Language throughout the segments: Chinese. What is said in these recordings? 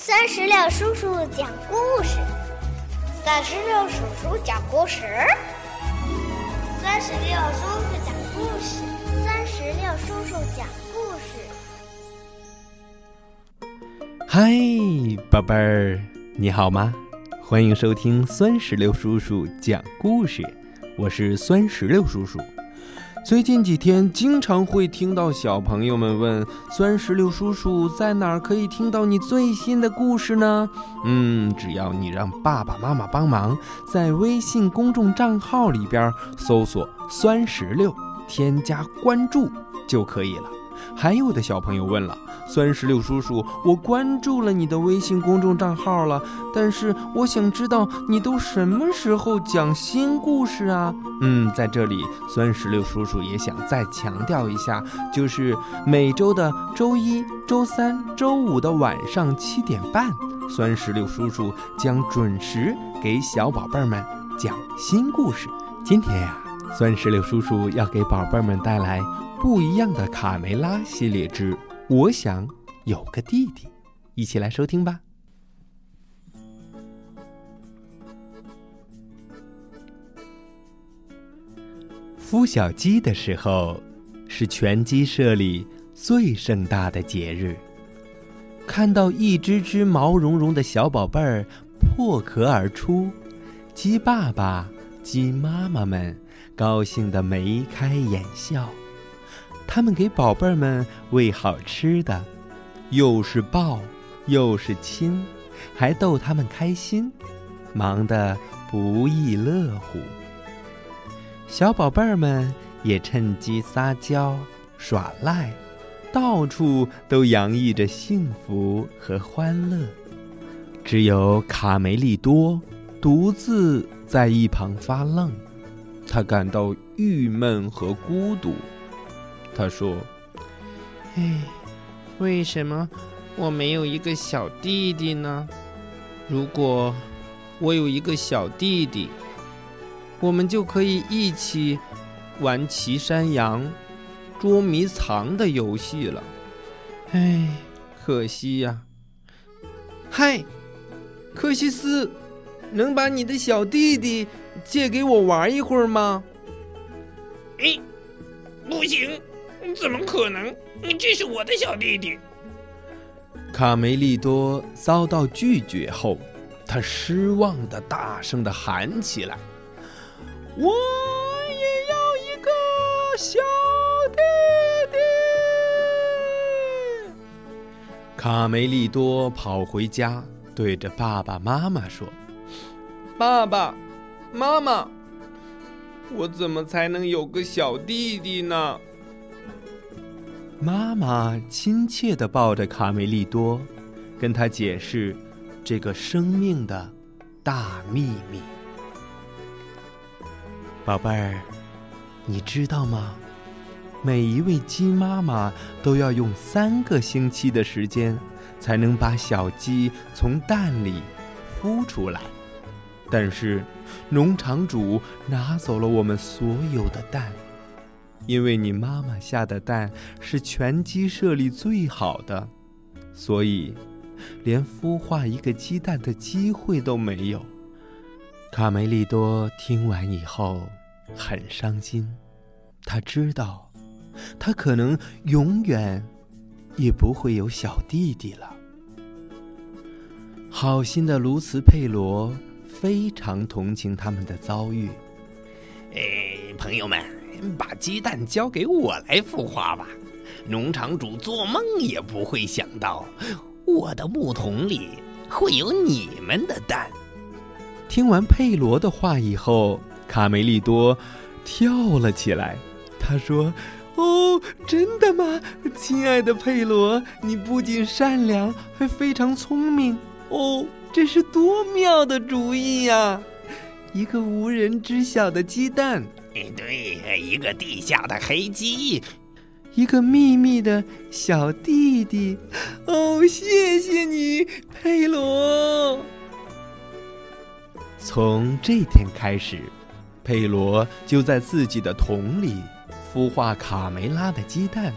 三十六叔叔讲故事，三十六叔叔讲故事，三十六叔叔讲故事，三十六叔叔讲故事。嗨，宝贝儿，你好吗？欢迎收听酸石榴叔叔讲故事，我是酸石榴叔叔。最近几天，经常会听到小朋友们问：“酸石榴叔叔在哪儿可以听到你最新的故事呢？”嗯，只要你让爸爸妈妈帮忙，在微信公众账号里边搜索“酸石榴”，添加关注就可以了。还有的小朋友问了：“酸石榴叔叔，我关注了你的微信公众账号了，但是我想知道你都什么时候讲新故事啊？”嗯，在这里，酸石榴叔叔也想再强调一下，就是每周的周一、周三、周五的晚上七点半，酸石榴叔叔将准时给小宝贝们讲新故事。今天呀，酸石榴叔叔要给宝贝们带来。不一样的卡梅拉系列之《我想有个弟弟》，一起来收听吧。孵小鸡的时候，是全鸡舍里最盛大的节日。看到一只只毛茸茸的小宝贝儿破壳而出，鸡爸爸、鸡妈妈们高兴得眉开眼笑。他们给宝贝儿们喂好吃的，又是抱，又是亲，还逗他们开心，忙得不亦乐乎。小宝贝儿们也趁机撒娇耍赖，到处都洋溢着幸福和欢乐。只有卡梅利多独自在一旁发愣，他感到郁闷和孤独。他说：“哎，为什么我没有一个小弟弟呢？如果我有一个小弟弟，我们就可以一起玩骑山羊、捉迷藏的游戏了。哎，可惜呀！嗨，科西斯，能把你的小弟弟借给我玩一会儿吗？哎，不行。”怎么可能？这是我的小弟弟。卡梅利多遭到拒绝后，他失望的大声的喊起来：“我也要一个小弟弟！”卡梅利多跑回家，对着爸爸妈妈说：“爸爸妈妈，我怎么才能有个小弟弟呢？”妈妈亲切地抱着卡梅利多，跟他解释这个生命的大秘密。宝贝儿，你知道吗？每一位鸡妈妈都要用三个星期的时间，才能把小鸡从蛋里孵出来。但是，农场主拿走了我们所有的蛋。因为你妈妈下的蛋是全鸡舍里最好的，所以连孵化一个鸡蛋的机会都没有。卡梅利多听完以后很伤心，他知道他可能永远也不会有小弟弟了。好心的卢茨佩罗非常同情他们的遭遇。哎，朋友们。把鸡蛋交给我来孵化吧！农场主做梦也不会想到，我的木桶里会有你们的蛋。听完佩罗的话以后，卡梅利多跳了起来。他说：“哦，真的吗？亲爱的佩罗，你不仅善良，还非常聪明。哦，这是多妙的主意呀！一个无人知晓的鸡蛋。”对，一个地下的黑鸡，一个秘密的小弟弟。哦，谢谢你，佩罗。从这天开始，佩罗就在自己的桶里孵化卡梅拉的鸡蛋，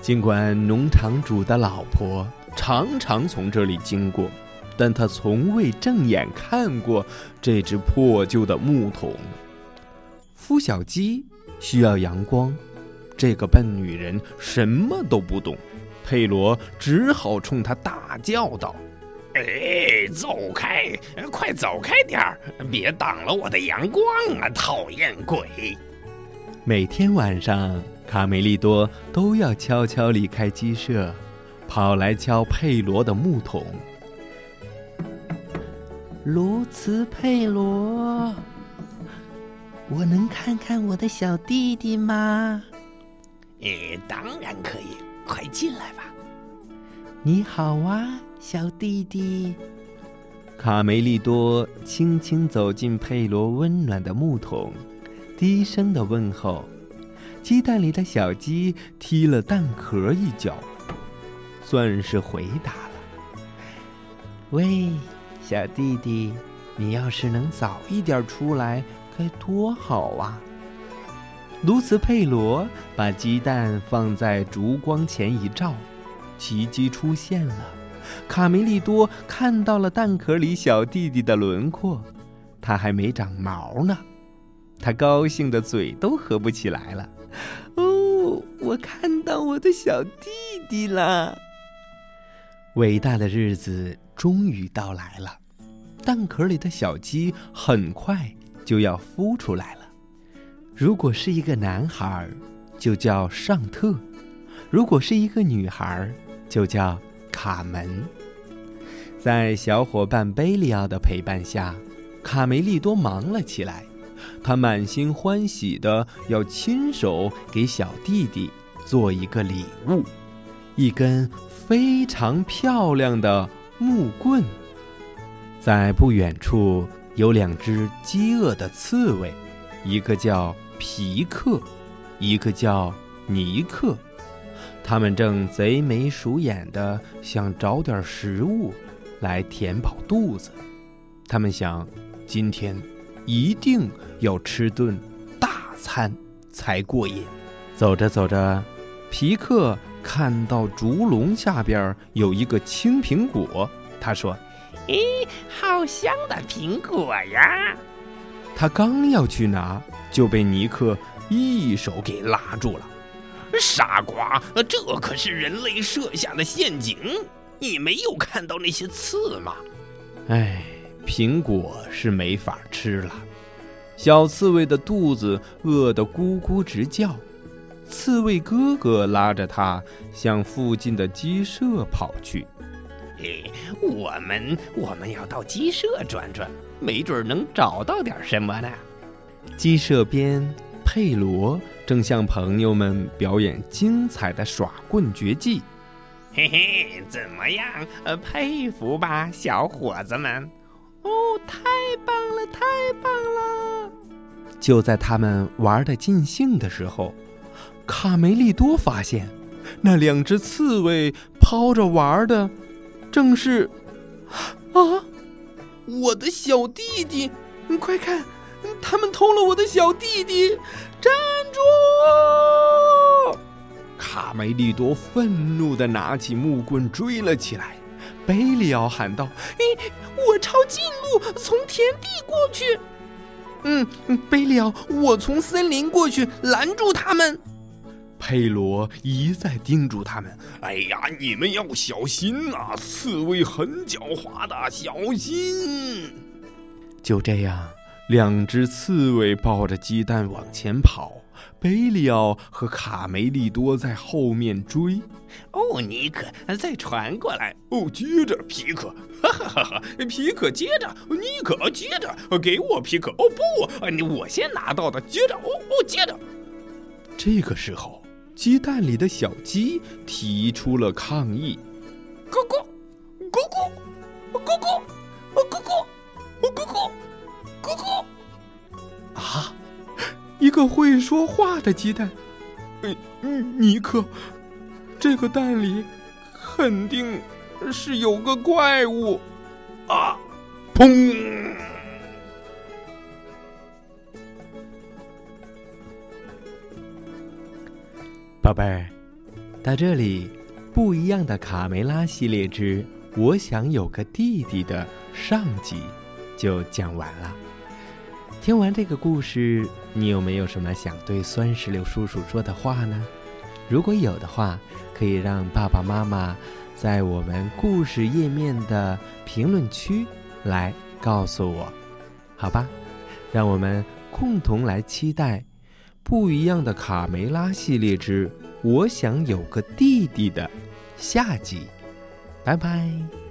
尽管农场主的老婆常常从这里经过，但他从未正眼看过这只破旧的木桶。孵小鸡需要阳光，这个笨女人什么都不懂。佩罗只好冲她大叫道：“哎，走开！快走开点儿，别挡了我的阳光啊！讨厌鬼！”每天晚上，卡梅利多都要悄悄离开鸡舍，跑来敲佩罗的木桶。卢茨佩罗，我能看看我的小弟弟吗？诶，当然可以，快进来吧。你好啊，小弟弟。卡梅利多轻轻走进佩罗温暖的木桶，低声的问候。鸡蛋里的小鸡踢了蛋壳一脚，算是回答了。喂。小弟弟，你要是能早一点出来，该多好啊！卢茨佩罗把鸡蛋放在烛光前一照，奇迹出现了。卡梅利多看到了蛋壳里小弟弟的轮廓，他还没长毛呢。他高兴的嘴都合不起来了。哦，我看到我的小弟弟了！伟大的日子。终于到来了，蛋壳里的小鸡很快就要孵出来了。如果是一个男孩，就叫尚特；如果是一个女孩，就叫卡门。在小伙伴贝利奥的陪伴下，卡梅利多忙了起来。他满心欢喜的要亲手给小弟弟做一个礼物——一根非常漂亮的。木棍，在不远处有两只饥饿的刺猬，一个叫皮克，一个叫尼克。他们正贼眉鼠眼的想找点食物来填饱肚子。他们想，今天一定要吃顿大餐才过瘾。走着走着，皮克。看到竹笼下边有一个青苹果，他说：“咦，好香的苹果呀！”他刚要去拿，就被尼克一手给拉住了。“傻瓜，这可是人类设下的陷阱！你没有看到那些刺吗？”哎，苹果是没法吃了，小刺猬的肚子饿得咕咕直叫。刺猬哥哥拉着他向附近的鸡舍跑去。嘿，我们我们要到鸡舍转转，没准能找到点什么呢。鸡舍边，佩罗正向朋友们表演精彩的耍棍绝技。嘿嘿，怎么样？呃，佩服吧，小伙子们！哦，太棒了，太棒了！就在他们玩的尽兴的时候。卡梅利多发现，那两只刺猬抛着玩的，正是啊，我的小弟弟！你快看，他们偷了我的小弟弟！站住！卡梅利多愤怒的拿起木棍追了起来。贝利奥喊道：“哎，我抄近路，从田地过去。”嗯，贝利奥，我从森林过去，拦住他们。佩罗一再叮嘱他们：“哎呀，你们要小心呐，刺猬很狡猾的，小心！”就这样，两只刺猬抱着鸡蛋往前跑，贝利奥和卡梅利多在后面追。哦，尼克，再传过来！哦，接着皮克，哈哈哈哈！皮克接着，尼克接着，给我皮克！哦不，你我先拿到的，接着，哦哦，接着。这个时候。鸡蛋里的小鸡提出了抗议：“咕咕，咕咕，咕咕，咕咕，咕咕，咕咕！”啊，一个会说话的鸡蛋！嗯，尼克，这个蛋里肯定是有个怪物啊！砰！宝贝儿，到这里，不一样的卡梅拉系列之“我想有个弟弟”的上集就讲完了。听完这个故事，你有没有什么想对酸石榴叔叔说的话呢？如果有的话，可以让爸爸妈妈在我们故事页面的评论区来告诉我，好吧？让我们共同来期待不一样的卡梅拉系列之“我想有个弟弟”的下集。拜拜。